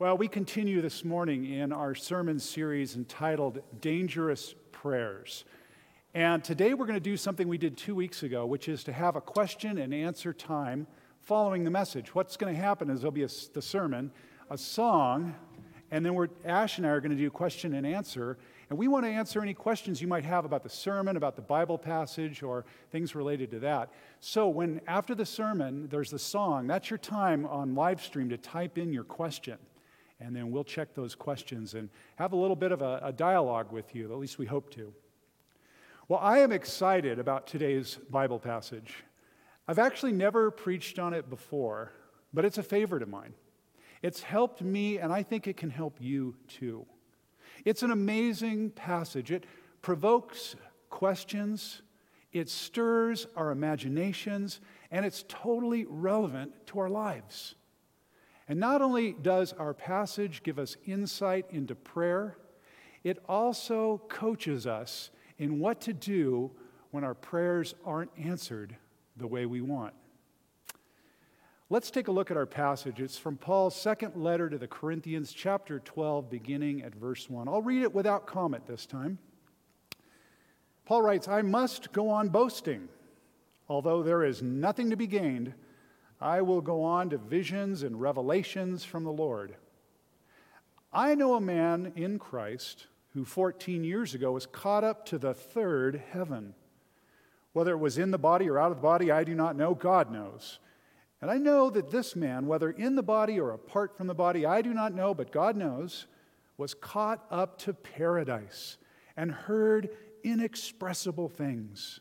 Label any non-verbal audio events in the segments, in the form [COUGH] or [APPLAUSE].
Well, we continue this morning in our sermon series entitled Dangerous Prayers. And today we're going to do something we did two weeks ago, which is to have a question and answer time following the message. What's going to happen is there'll be a, the sermon, a song, and then we're, Ash and I are going to do question and answer. And we want to answer any questions you might have about the sermon, about the Bible passage, or things related to that. So, when after the sermon there's the song, that's your time on live stream to type in your question and then we'll check those questions and have a little bit of a, a, dialogue with you. At least we hope to. Well, I am excited about today's Bible passage. I've actually never preached on it before, but it's a favorite of mine. It's helped me, and I think it can help you too. It's an amazing passage. It provokes questions, it stirs our imaginations, and it's totally relevant to our lives. And not only does our passage give us insight into prayer, it also coaches us in what to do when our prayers aren't answered the way we want. Let's take a look at our passage. It's from Paul's second letter to the Corinthians, chapter 12, beginning at verse 1. I'll read it without comment this time. Paul writes, I must go on boasting, although there is nothing to be gained I will go on to visions and revelations from the Lord. I know a man in Christ who 14 years ago was caught up to the third heaven. Whether it was in the body or out of the body, I do not know. God knows. And I know that this man, whether in the body or apart from the body, I do not know, but God knows, was caught up to paradise and heard inexpressible things,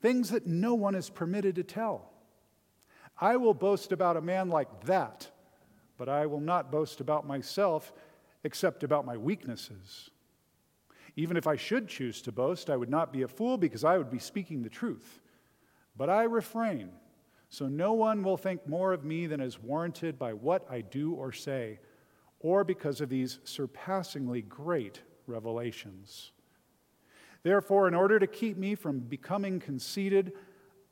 things that no one is permitted to tell. I will boast about a man like that, but I will not boast about myself except about my weaknesses. Even if I should choose to boast, I would not be a fool because I would be speaking the truth. But I refrain, so no one will think more of me than is warranted by what I do or say, or because of these surpassingly great revelations. Therefore, in order to keep me from becoming conceited,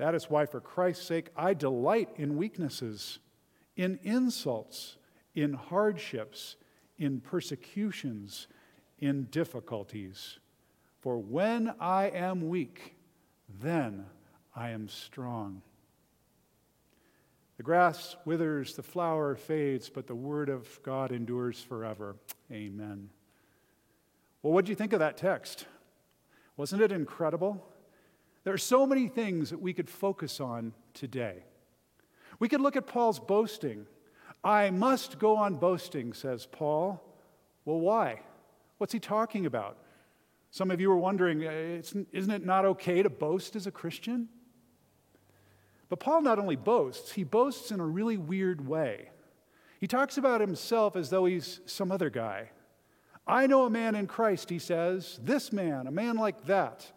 That is why, for Christ's sake, I delight in weaknesses, in insults, in hardships, in persecutions, in difficulties. For when I am weak, then I am strong. The grass withers, the flower fades, but the word of God endures forever. Amen. Well, what do you think of that text? Wasn't it incredible? There are so many things that we could focus on today. We could look at Paul's boasting. I must go on boasting, says Paul. Well, why? What's he talking about? Some of you are wondering, uh, isn't it not okay to boast as a Christian? But Paul not only boasts, he boasts in a really weird way. He talks about himself as though he's some other guy. I know a man in Christ, he says, this man, a man like that.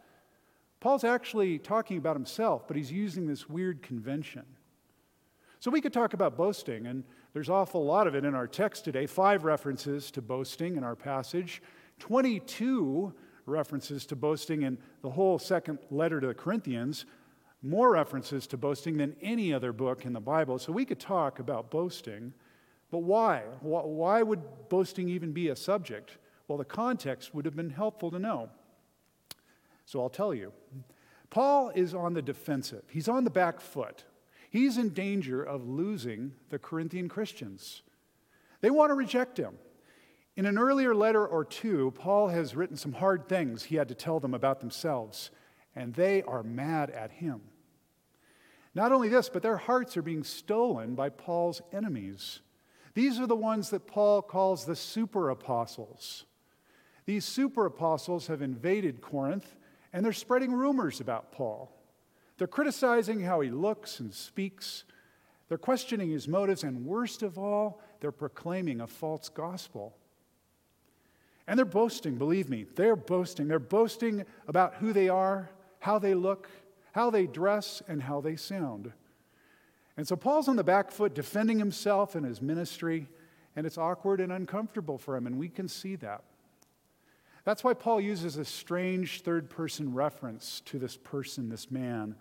Paul's actually talking about himself, but he's using this weird convention. So we could talk about boasting, and there's awful lot of it in our text today. Five references to boasting in our passage, 22 references to boasting in the whole second letter to the Corinthians, more references to boasting than any other book in the Bible. So we could talk about boasting, but why? Why would boasting even be a subject? Well, the context would have been helpful to know. So I'll tell you. Paul is on the defensive, he's on the back foot. He's in danger of losing the Corinthian Christians. They want to reject him. In an earlier letter or two, Paul has written some hard things he had to tell them about themselves, and they are mad at him. Not only this, but their hearts are being stolen by Paul's enemies. These are the ones that Paul calls the super apostles. These super apostles have invaded Corinth and they're spreading rumors about Paul. They're criticizing how he looks and speaks. They're questioning his motives, and worst of all, they're proclaiming a false gospel. And they're boasting, believe me. They're boasting. They're boasting about who they are, how they look, how they dress, and how they sound. And so Paul's on the back foot defending himself and his ministry, and it's awkward and uncomfortable for him, and we can see that. That's why Paul uses a strange third person reference to this person, this man.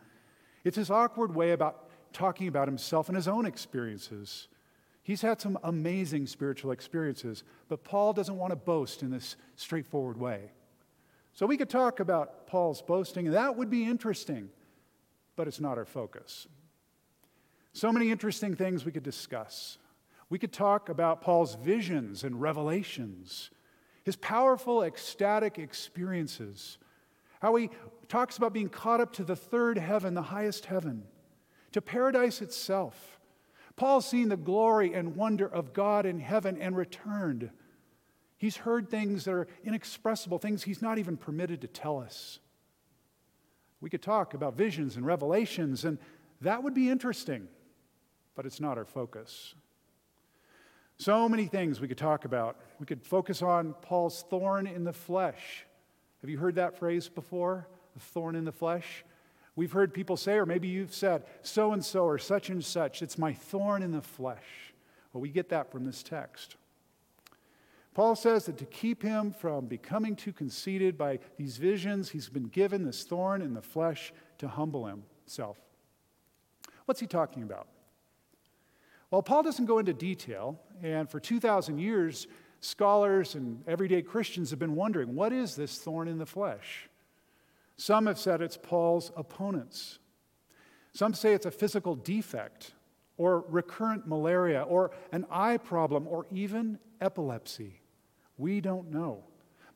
It's his awkward way about talking about himself and his own experiences. He's had some amazing spiritual experiences, but Paul doesn't want to boast in this straightforward way. So we could talk about Paul's boasting, and that would be interesting, but it's not our focus. So many interesting things we could discuss. We could talk about Paul's visions and revelations, his powerful ecstatic experiences, how he talks about being caught up to the third heaven, the highest heaven, to paradise itself. Paul's seen the glory and wonder of God in heaven and returned. He's heard things that are inexpressible, things he's not even permitted to tell us. We could talk about visions and revelations, and that would be interesting but it's not our focus. So many things we could talk about. We could focus on Paul's thorn in the flesh. Have you heard that phrase before? A thorn in the flesh? We've heard people say, or maybe you've said, so and so or such and such, it's my thorn in the flesh. Well, we get that from this text. Paul says that to keep him from becoming too conceited by these visions, he's been given this thorn in the flesh to humble himself. What's he talking about? Well, Paul doesn't go into detail, and for 2,000 years, scholars and everyday Christians have been wondering what is this thorn in the flesh? Some have said it's Paul's opponents. Some say it's a physical defect, or recurrent malaria, or an eye problem, or even epilepsy. We don't know.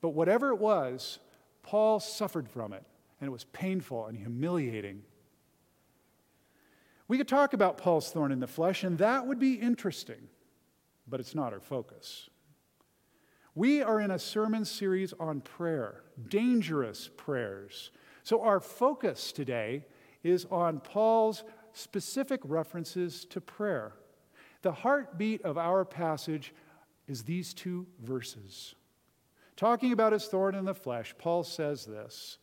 But whatever it was, Paul suffered from it, and it was painful and humiliating. We could talk about Paul's thorn in the flesh, and that would be interesting, but it's not our focus. We are in a sermon series on prayer, dangerous prayers. So, our focus today is on Paul's specific references to prayer. The heartbeat of our passage is these two verses. Talking about his thorn in the flesh, Paul says this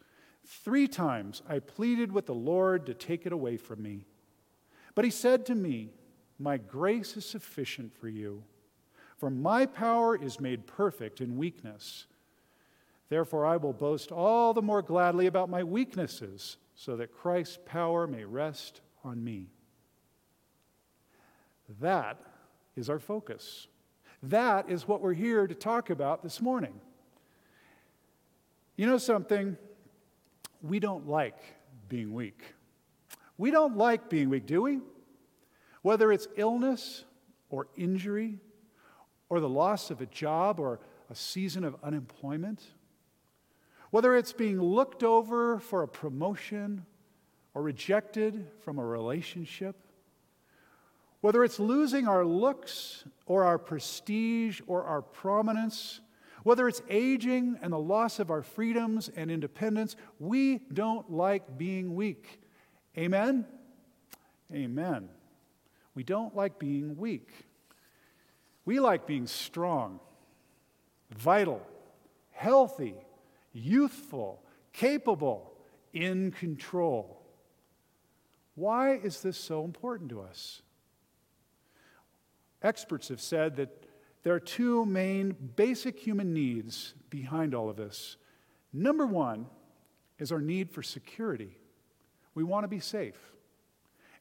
Three times I pleaded with the Lord to take it away from me. But he said to me, My grace is sufficient for you, for my power is made perfect in weakness. Therefore, I will boast all the more gladly about my weaknesses, so that Christ's power may rest on me. That is our focus. That is what we're here to talk about this morning. You know something? We don't like being weak. We don't like being weak, do we? Whether it's illness or injury or the loss of a job or a season of unemployment, whether it's being looked over for a promotion or rejected from a relationship, whether it's losing our looks or our prestige or our prominence, whether it's aging and the loss of our freedoms and independence, we don't like being weak. Amen? Amen. We don't like being weak. We like being strong, vital, healthy, youthful, capable, in control. Why is this so important to us? Experts have said that there are two main basic human needs behind all of this. Number one is our need for security. We want to be safe.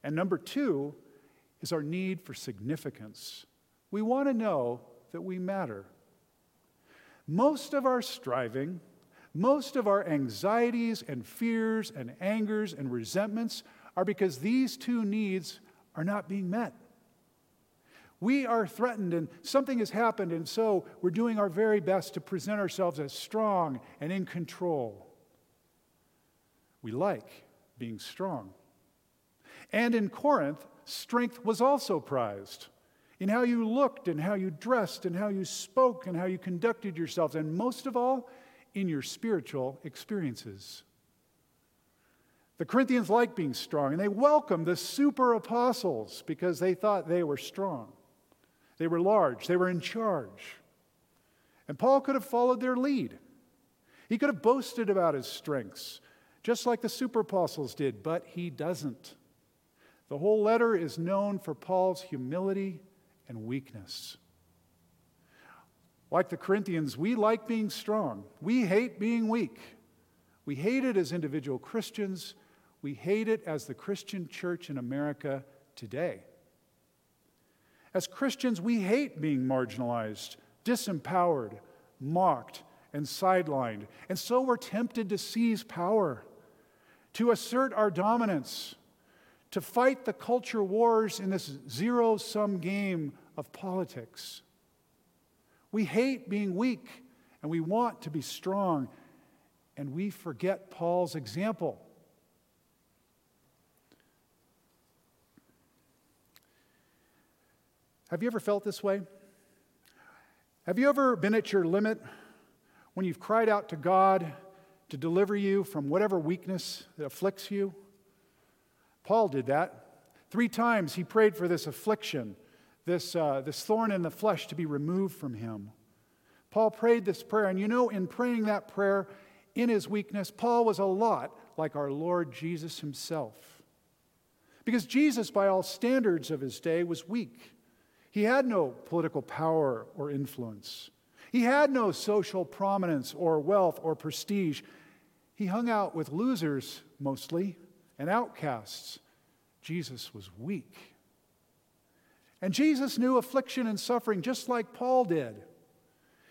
And number two is our need for significance. We want to know that we matter. Most of our striving, most of our anxieties and fears and angers and resentments are because these two needs are not being met. We are threatened and something has happened, and so we're doing our very best to present ourselves as strong and in control. We like being strong. And in Corinth, strength was also prized in how you looked and how you dressed and how you spoke and how you conducted yourselves, and most of all, in your spiritual experiences. The Corinthians liked being strong, and they welcomed the super apostles because they thought they were strong. They were large, they were in charge. And Paul could have followed their lead. He could have boasted about his strengths, just like the super apostles did, but he doesn't. The whole letter is known for Paul's humility and weakness. Like the Corinthians, we like being strong. We hate being weak. We hate it as individual Christians. We hate it as the Christian church in America today. As Christians, we hate being marginalized, disempowered, mocked, and sidelined. And so we're tempted to seize power, to assert our dominance, to fight the culture wars in this zero sum game of politics. We hate being weak and we want to be strong, and we forget Paul's example. Have you ever felt this way? Have you ever been at your limit when you've cried out to God to deliver you from whatever weakness that afflicts you? Paul did that. Three times he prayed for this affliction, this, uh, this thorn in the flesh to be removed from him. Paul prayed this prayer, and you know, in praying that prayer in his weakness, Paul was a lot like our Lord Jesus himself. Because Jesus, by all standards of his day, was weak. He had no political power or influence. He had no social prominence or wealth or prestige. He hung out with losers mostly and outcasts. Jesus was weak. And Jesus knew affliction and suffering just like Paul did.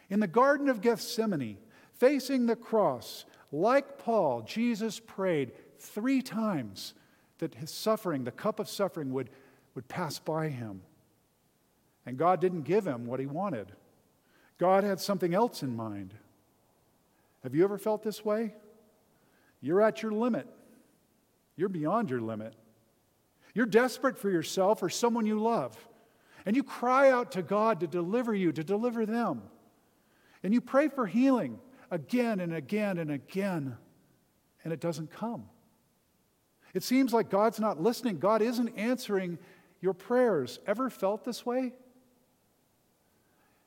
In the Garden of Gethsemane, facing the cross, like Paul, Jesus prayed three times that his suffering, the cup of suffering, would, would pass by him. And God didn't give him what he wanted. God had something else in mind. Have you ever felt this way? You're at your limit. You're beyond your limit. You're desperate for yourself or someone you love. And you cry out to God to deliver you, to deliver them. And you pray for healing again and again and again, and it doesn't come. It seems like God's not listening. God isn't answering your prayers. Ever felt this way?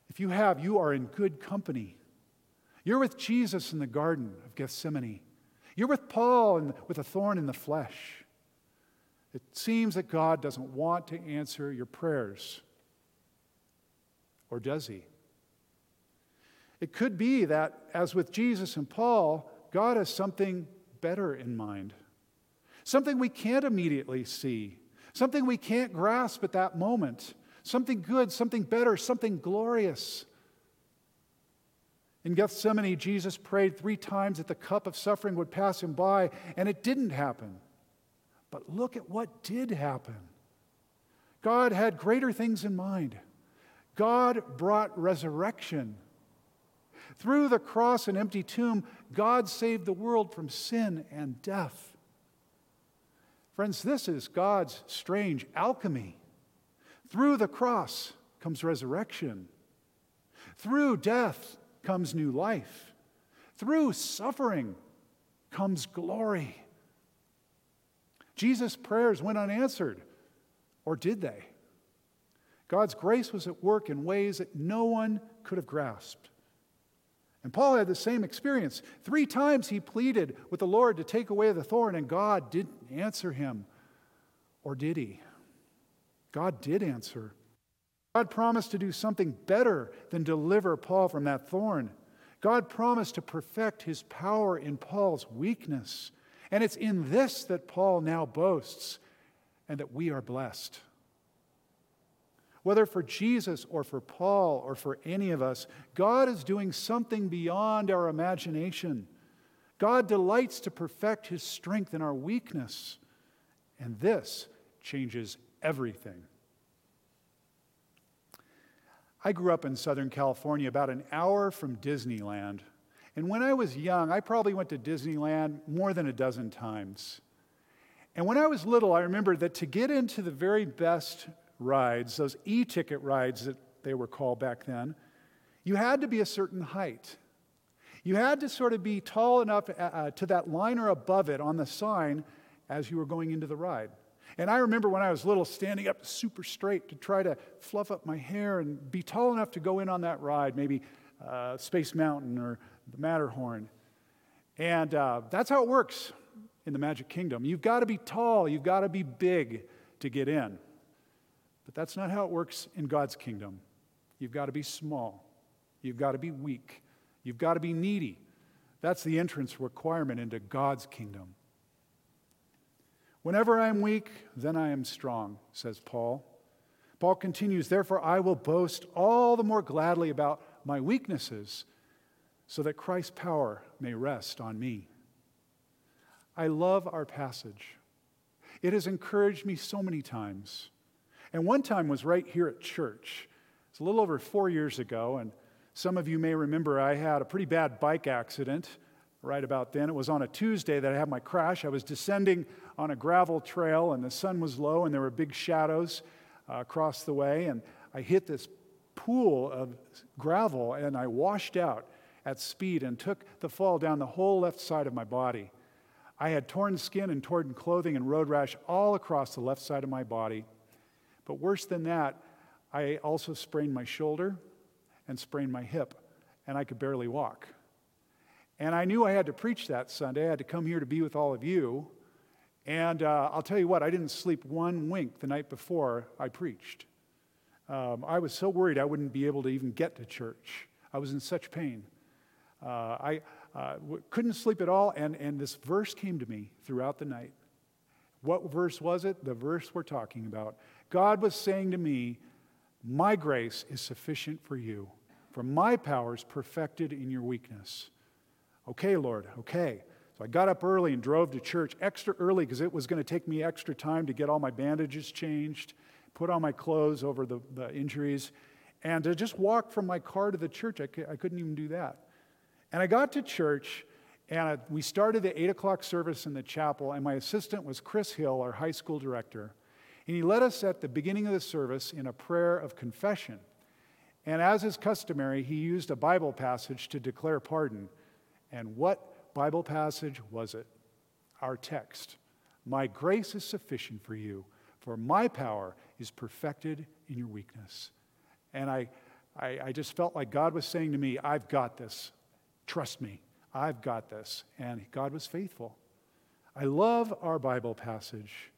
If you have, you are in good company. You're with Jesus in the Garden of Gethsemane. You're with Paul and with a thorn in the flesh. It seems that God doesn't want to answer your prayers. Or does he? It could be that, as with Jesus and Paul, God has something better in mind, something we can't immediately see, something we can't grasp at that moment something good, something better, something glorious. In Gethsemane, Jesus prayed three times that the cup of suffering would pass him by, and it didn't happen. But look at what did happen. God had greater things in mind. God brought resurrection. Through the cross and empty tomb, God saved the world from sin and death. Friends, this is God's strange alchemy. Through the cross comes resurrection. Through death comes new life. Through suffering comes glory. Jesus' prayers went unanswered, or did they? God's grace was at work in ways that no one could have grasped. And Paul had the same experience. Three times he pleaded with the Lord to take away the thorn, and God didn't answer him. Or did he? God did answer. God promised to do something better than deliver Paul from that thorn. God promised to perfect his power in Paul's weakness. And it's in this that Paul now boasts and that we are blessed. Whether for Jesus or for Paul or for any of us, God is doing something beyond our imagination. God delights to perfect his strength in our weakness. And this changes everything. I grew up in Southern California, about an hour from Disneyland. And when I was young, I probably went to Disneyland more than a dozen times. And when I was little, I remember that to get into the very best rides, those e ticket rides that they were called back then, you had to be a certain height. You had to sort of be tall enough uh, uh to that line or above it on the sign as you were going into the ride. And I remember when I was little standing up super straight to try to fluff up my hair and be tall enough to go in on that ride, maybe uh, Space Mountain or the Matterhorn. And uh, that's how it works in the Magic Kingdom. You've got to be tall, you've got to be big to get in. But that's not how it works in God's kingdom. You've got to be small, you've got to be weak, you've got to be needy. That's the entrance requirement into God's kingdom. Whenever I am weak, then I am strong, says Paul. Paul continues, Therefore, I will boast all the more gladly about my weaknesses, so that Christ's power may rest on me. I love our passage. It has encouraged me so many times. And one time was right here at church. It's a little over four years ago, and some of you may remember I had a pretty bad bike accident right about then. It was on a Tuesday that I had my crash. I was descending on a gravel trail, and the sun was low, and there were big shadows uh, across the way. And I hit this pool of gravel, and I washed out at speed and took the fall down the whole left side of my body. I had torn skin and torn clothing and road rash all across the left side of my body. But worse than that, I also sprained my shoulder and sprained my hip, and I could barely walk. And I knew I had to preach that Sunday. I had to come here to be with all of you. And uh, I'll tell you what, I didn't sleep one wink the night before I preached. Um, I was so worried I wouldn't be able to even get to church. I was in such pain. Uh, I uh, couldn't sleep at all, and, and this verse came to me throughout the night. What verse was it? The verse we're talking about. God was saying to me, My grace is sufficient for you, for my power is perfected in your weakness. Okay, Lord, okay. So I got up early and drove to church extra early because it was going to take me extra time to get all my bandages changed, put on my clothes over the, the injuries, and to just walk from my car to the church. I, I couldn't even do that. And I got to church, and we started the 8 o'clock service in the chapel, and my assistant was Chris Hill, our high school director. And he led us at the beginning of the service in a prayer of confession. And as is customary, he used a Bible passage to declare pardon. And what Bible passage was it? Our text. My grace is sufficient for you, for my power is perfected in your weakness. And I, I, I, just felt like God was saying to me, I've got this. Trust me, I've got this. And God was faithful. I love our Bible passage.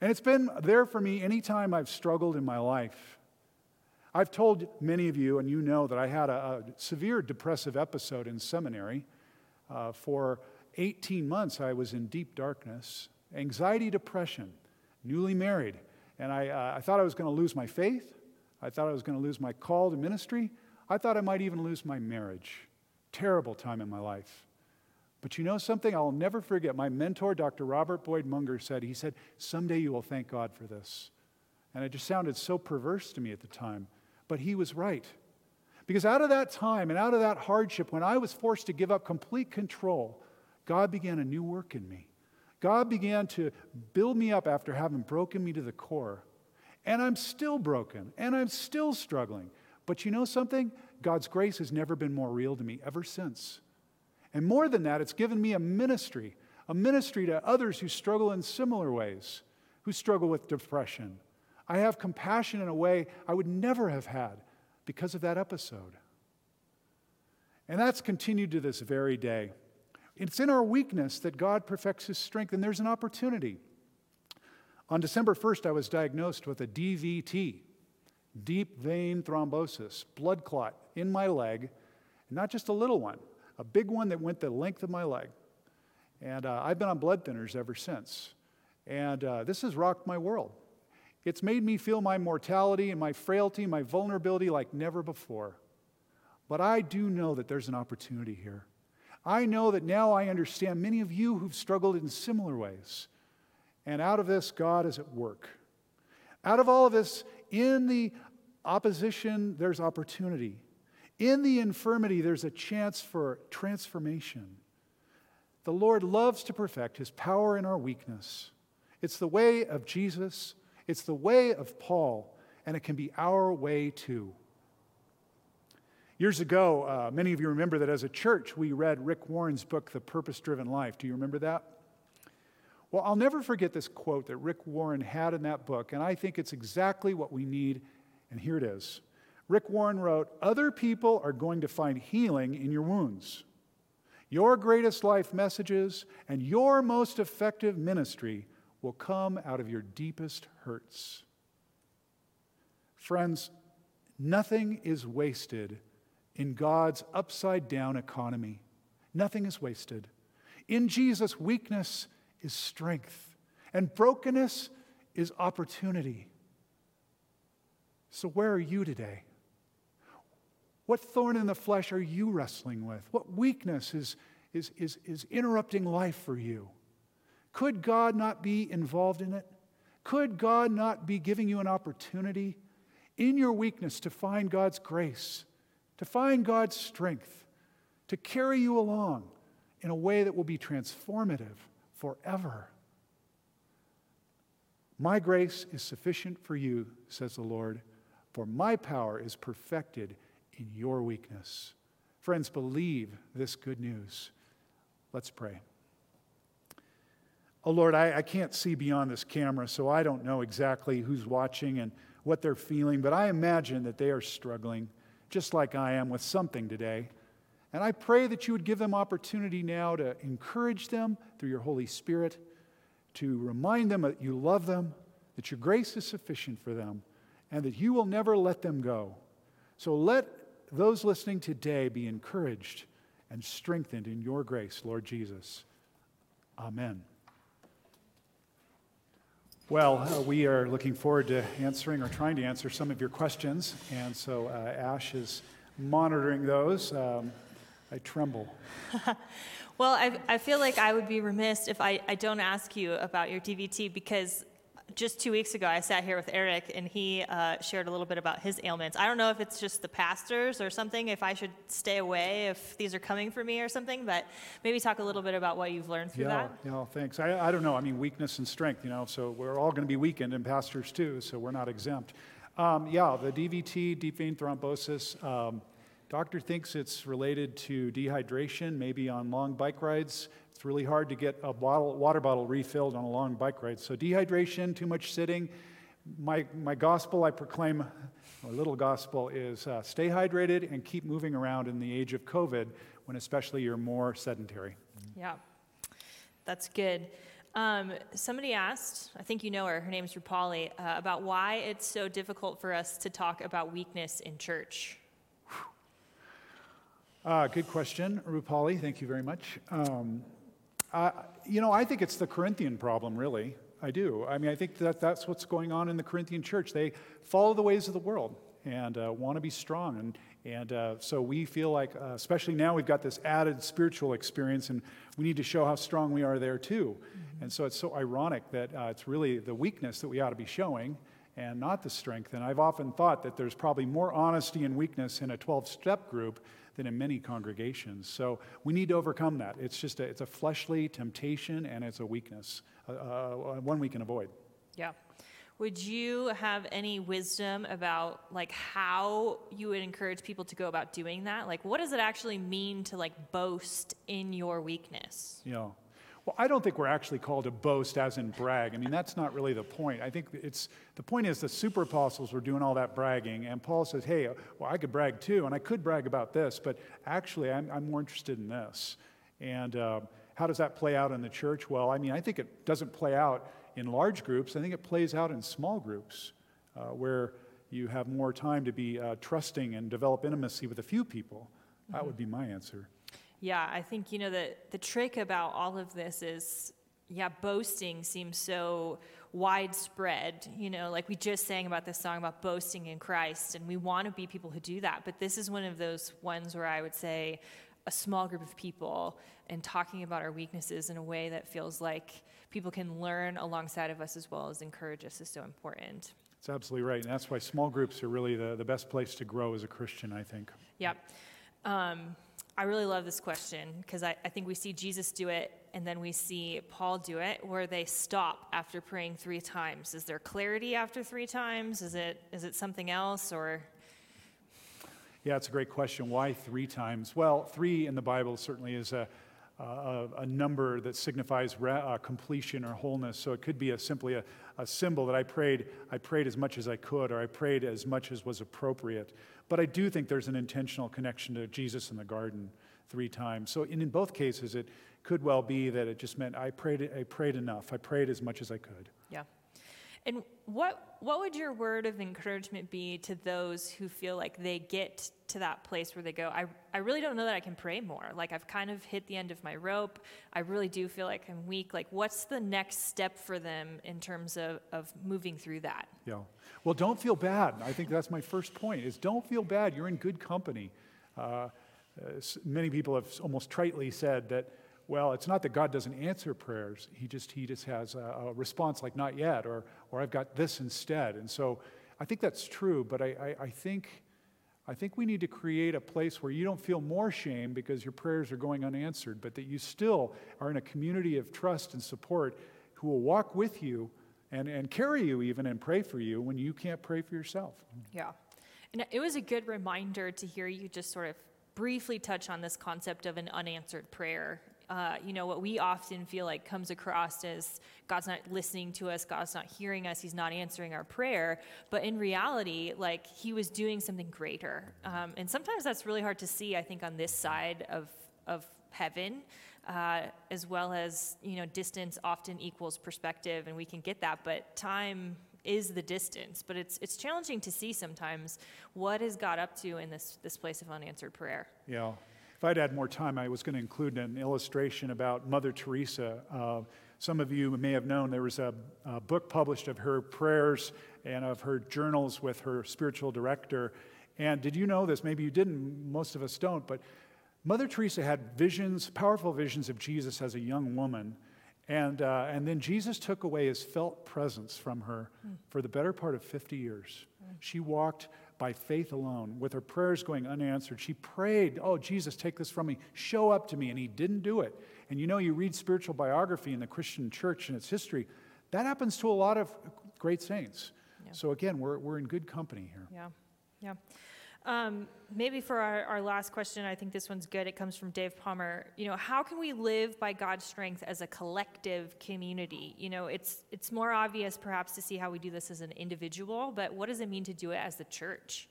And it's been there for me anytime I've struggled in my life. I've told many of you, and you know, that I had a, a severe depressive episode in seminary. Uh, for 18 months, I was in deep darkness, anxiety, depression, newly married. And I, uh, I thought I was going to lose my faith. I thought I was going to lose my call to ministry. I thought I might even lose my marriage. Terrible time in my life. But you know something I'll never forget? My mentor, Dr. Robert Boyd Munger, said, He said, Someday you will thank God for this. And it just sounded so perverse to me at the time. But he was right. Because out of that time and out of that hardship, when I was forced to give up complete control, God began a new work in me. God began to build me up after having broken me to the core. And I'm still broken and I'm still struggling. But you know something? God's grace has never been more real to me ever since. And more than that, it's given me a ministry, a ministry to others who struggle in similar ways, who struggle with depression, I have compassion in a way I would never have had because of that episode. And that's continued to this very day. It's in our weakness that God perfects his strength, and there's an opportunity. On December 1st, I was diagnosed with a DVT, deep vein thrombosis, blood clot in my leg, not just a little one, a big one that went the length of my leg. And uh, I've been on blood thinners ever since. And uh, this has rocked my world. It's made me feel my mortality and my frailty, my vulnerability like never before. But I do know that there's an opportunity here. I know that now I understand many of you who've struggled in similar ways. And out of this, God is at work. Out of all of this, in the opposition, there's opportunity. In the infirmity, there's a chance for transformation. The Lord loves to perfect his power in our weakness. It's the way of Jesus it's the way of Paul, and it can be our way too. Years ago, uh, many of you remember that as a church, we read Rick Warren's book, The Purpose Driven Life. Do you remember that? Well, I'll never forget this quote that Rick Warren had in that book, and I think it's exactly what we need, and here it is. Rick Warren wrote Other people are going to find healing in your wounds. Your greatest life messages and your most effective ministry will come out of your deepest hurts. Friends, nothing is wasted in God's upside down economy. Nothing is wasted. In Jesus, weakness is strength, and brokenness is opportunity. So, where are you today? What thorn in the flesh are you wrestling with? What weakness is, is, is, is interrupting life for you? Could God not be involved in it? Could God not be giving you an opportunity in your weakness to find God's grace, to find God's strength, to carry you along in a way that will be transformative forever? My grace is sufficient for you, says the Lord, for my power is perfected in your weakness. Friends, believe this good news. Let's pray. Oh Lord, I, I, can't see beyond this camera, so I don't know exactly who's watching and what they're feeling, but I imagine that they are struggling, just like I am, with something today. And I pray that you would give them opportunity now to encourage them through your Holy Spirit to remind them that you love them, that your grace is sufficient for them, and that you will never let them go. So let those listening today be encouraged and strengthened in your grace, Lord Jesus. Amen. Well, uh, we are looking forward to answering or trying to answer some of your questions. And so uh, Ash is monitoring those. Um, I tremble. [LAUGHS] Well, I, I feel like I would be remiss if I, I don't ask you about your DVT because just two weeks ago I sat here with Eric and he uh, shared a little bit about his ailments. I don't know if it's just the pastors or something, if I should stay away if these are coming for me or something, but maybe talk a little bit about what you've learned through yeah, that. Yeah, thanks. I, I don't know. I mean, weakness and strength, you know, so we're all going to be weakened and pastors too, so we're not exempt. Um, yeah, the DVT, deep vein thrombosis. Um, Doctor thinks it's related to dehydration, maybe on long bike rides. It's really hard to get a bottle, water bottle refilled on a long bike ride. So, dehydration, too much sitting. My, my gospel I proclaim, a little gospel, is uh, stay hydrated and keep moving around in the age of COVID when, especially, you're more sedentary. Yeah, that's good. Um, somebody asked, I think you know her, her name's Rupali, uh, about why it's so difficult for us to talk about weakness in church. Uh, good question, Rupali. Thank you very much. Um, uh, you know, I think it's the Corinthian problem, really. I do. I mean, I think that that's what's going on in the Corinthian church. They follow the ways of the world and uh, want to be strong. And, and uh, so we feel like, uh, especially now, we've got this added spiritual experience, and we need to show how strong we are there, too. Mm-hmm. And so it's so ironic that uh, it's really the weakness that we ought to be showing and not the strength. And I've often thought that there's probably more honesty and weakness in a 12 step group than in many congregations. So we need to overcome that. It's just a, it's a fleshly temptation and it's a weakness, uh, uh, one we can avoid. Yeah. Would you have any wisdom about like how you would encourage people to go about doing that? Like what does it actually mean to like boast in your weakness? Yeah. Well, I don't think we're actually called to boast as in brag. I mean, that's not really the point. I think it's the point is the super apostles were doing all that bragging, and Paul says, "Hey, well, I could brag too, and I could brag about this, but actually, I'm, I'm more interested in this." And uh, how does that play out in the church? Well, I mean, I think it doesn't play out in large groups. I think it plays out in small groups uh, where you have more time to be uh, trusting and develop intimacy with a few people. That mm-hmm. would be my answer. Yeah, I think, you know, the, the trick about all of this is, yeah, boasting seems so widespread. You know, like we just sang about this song about boasting in Christ, and we want to be people who do that. But this is one of those ones where I would say a small group of people and talking about our weaknesses in a way that feels like people can learn alongside of us as well as encourage us is so important. That's absolutely right. And that's why small groups are really the, the best place to grow as a Christian, I think. Yeah. Um, I really love this question because I, I, think we see Jesus do it and then we see Paul do it where they stop after praying three times. Is there clarity after three times? Is it, is it something else or? Yeah, it's a great question. Why three times? Well, three in the Bible certainly is a, a, a number that signifies re, uh, completion or wholeness. So it could be a, simply a, a symbol that I prayed, I prayed as much as I could, or I prayed as much as was appropriate. But I do think there's an intentional connection to Jesus in the garden three times. So in, in both cases, it could well be that it just meant I prayed, I prayed enough. I prayed as much as I could. Yeah. And what, what would your word of encouragement be to those who feel like they get to that place where they go, I, I really don't know that I can pray more. Like, I've kind of hit the end of my rope. I really do feel like I'm weak. Like, what's the next step for them in terms of, of moving through that? Yeah. Well, don't feel bad. I think that's my first point is don't feel bad. You're in good company. Uh, uh, many people have almost tritely said that well, it's not that God doesn't answer prayers. He just, he just has a, a response like, not yet, or, or I've got this instead. And so I think that's true, but I, I, I, think, I think we need to create a place where you don't feel more shame because your prayers are going unanswered, but that you still are in a community of trust and support who will walk with you and, and carry you even and pray for you when you can't pray for yourself. Yeah. And it was a good reminder to hear you just sort of briefly touch on this concept of an unanswered prayer uh, you know, what we often feel like comes across as God's not listening to us, God's not hearing us, He's not answering our prayer. But in reality, like He was doing something greater. Um, and sometimes that's really hard to see, I think, on this side of, of heaven. Uh, as well as you know distance often equals perspective and we can get that but time is the distance but it's it's challenging to see sometimes what has god up to in this this place of unanswered prayer yeah if I'd had more time, I was going to include an illustration about Mother Teresa. Uh, some of you may have known there was a, a, book published of her prayers and of her journals with her spiritual director. And did you know this? Maybe you didn't, most of us don't, but Mother Teresa had visions, powerful visions of Jesus as a young woman. And, uh, and then Jesus took away his felt presence from her mm. for the better part of 50 years. Mm. She walked by faith alone, with her prayers going unanswered. She prayed, Oh, Jesus, take this from me. Show up to me. And he didn't do it. And you know, you read spiritual biography in the Christian church and its history, that happens to a lot of great saints. Yeah. So again, we're, we're in good company here. Yeah, yeah. Um, maybe for our, our last question, I think this one's good. It comes from Dave Palmer. You know, how can we live by God's strength as a collective community? You know, it's it's more obvious perhaps to see how we do this as an individual, but what does it mean to do it as the church?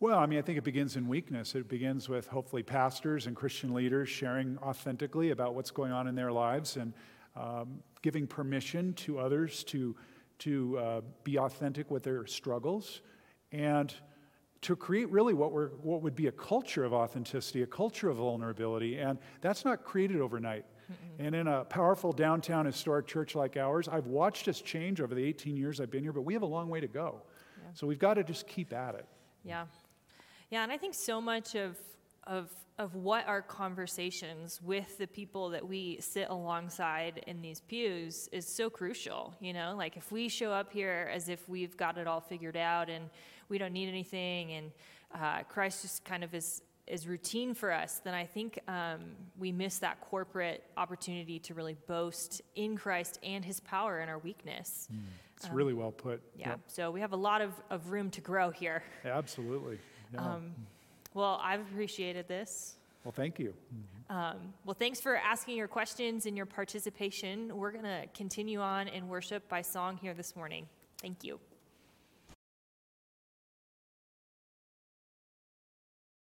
Well, I mean, I think it begins in weakness. It begins with hopefully pastors and Christian leaders sharing authentically about what's going on in their lives and um, giving permission to others to, to uh, be authentic with their struggles and to create really what, we're, what would be a culture of authenticity, a culture of vulnerability. And that's not created overnight. Mm-mm. And in a powerful downtown historic church like ours, I've watched us change over the 18 years I've been here, but we have a long way to go. Yeah. So we've got to just keep at it. Yeah. Yeah, and I think so much of, of, of what our conversations with the people that we sit alongside in these pews is so crucial. You know, like if we show up here as if we've got it all figured out and we don't need anything, and uh, Christ just kind of is is routine for us, then I think um, we miss that corporate opportunity to really boast in Christ and His power in our weakness. Mm, it's um, really well put. Yeah. Yep. So we have a lot of, of room to grow here. Absolutely. Yeah. Um, well, I've appreciated this. Well, thank you. Um, well, thanks for asking your questions and your participation. We're going to continue on in worship by song here this morning. Thank you.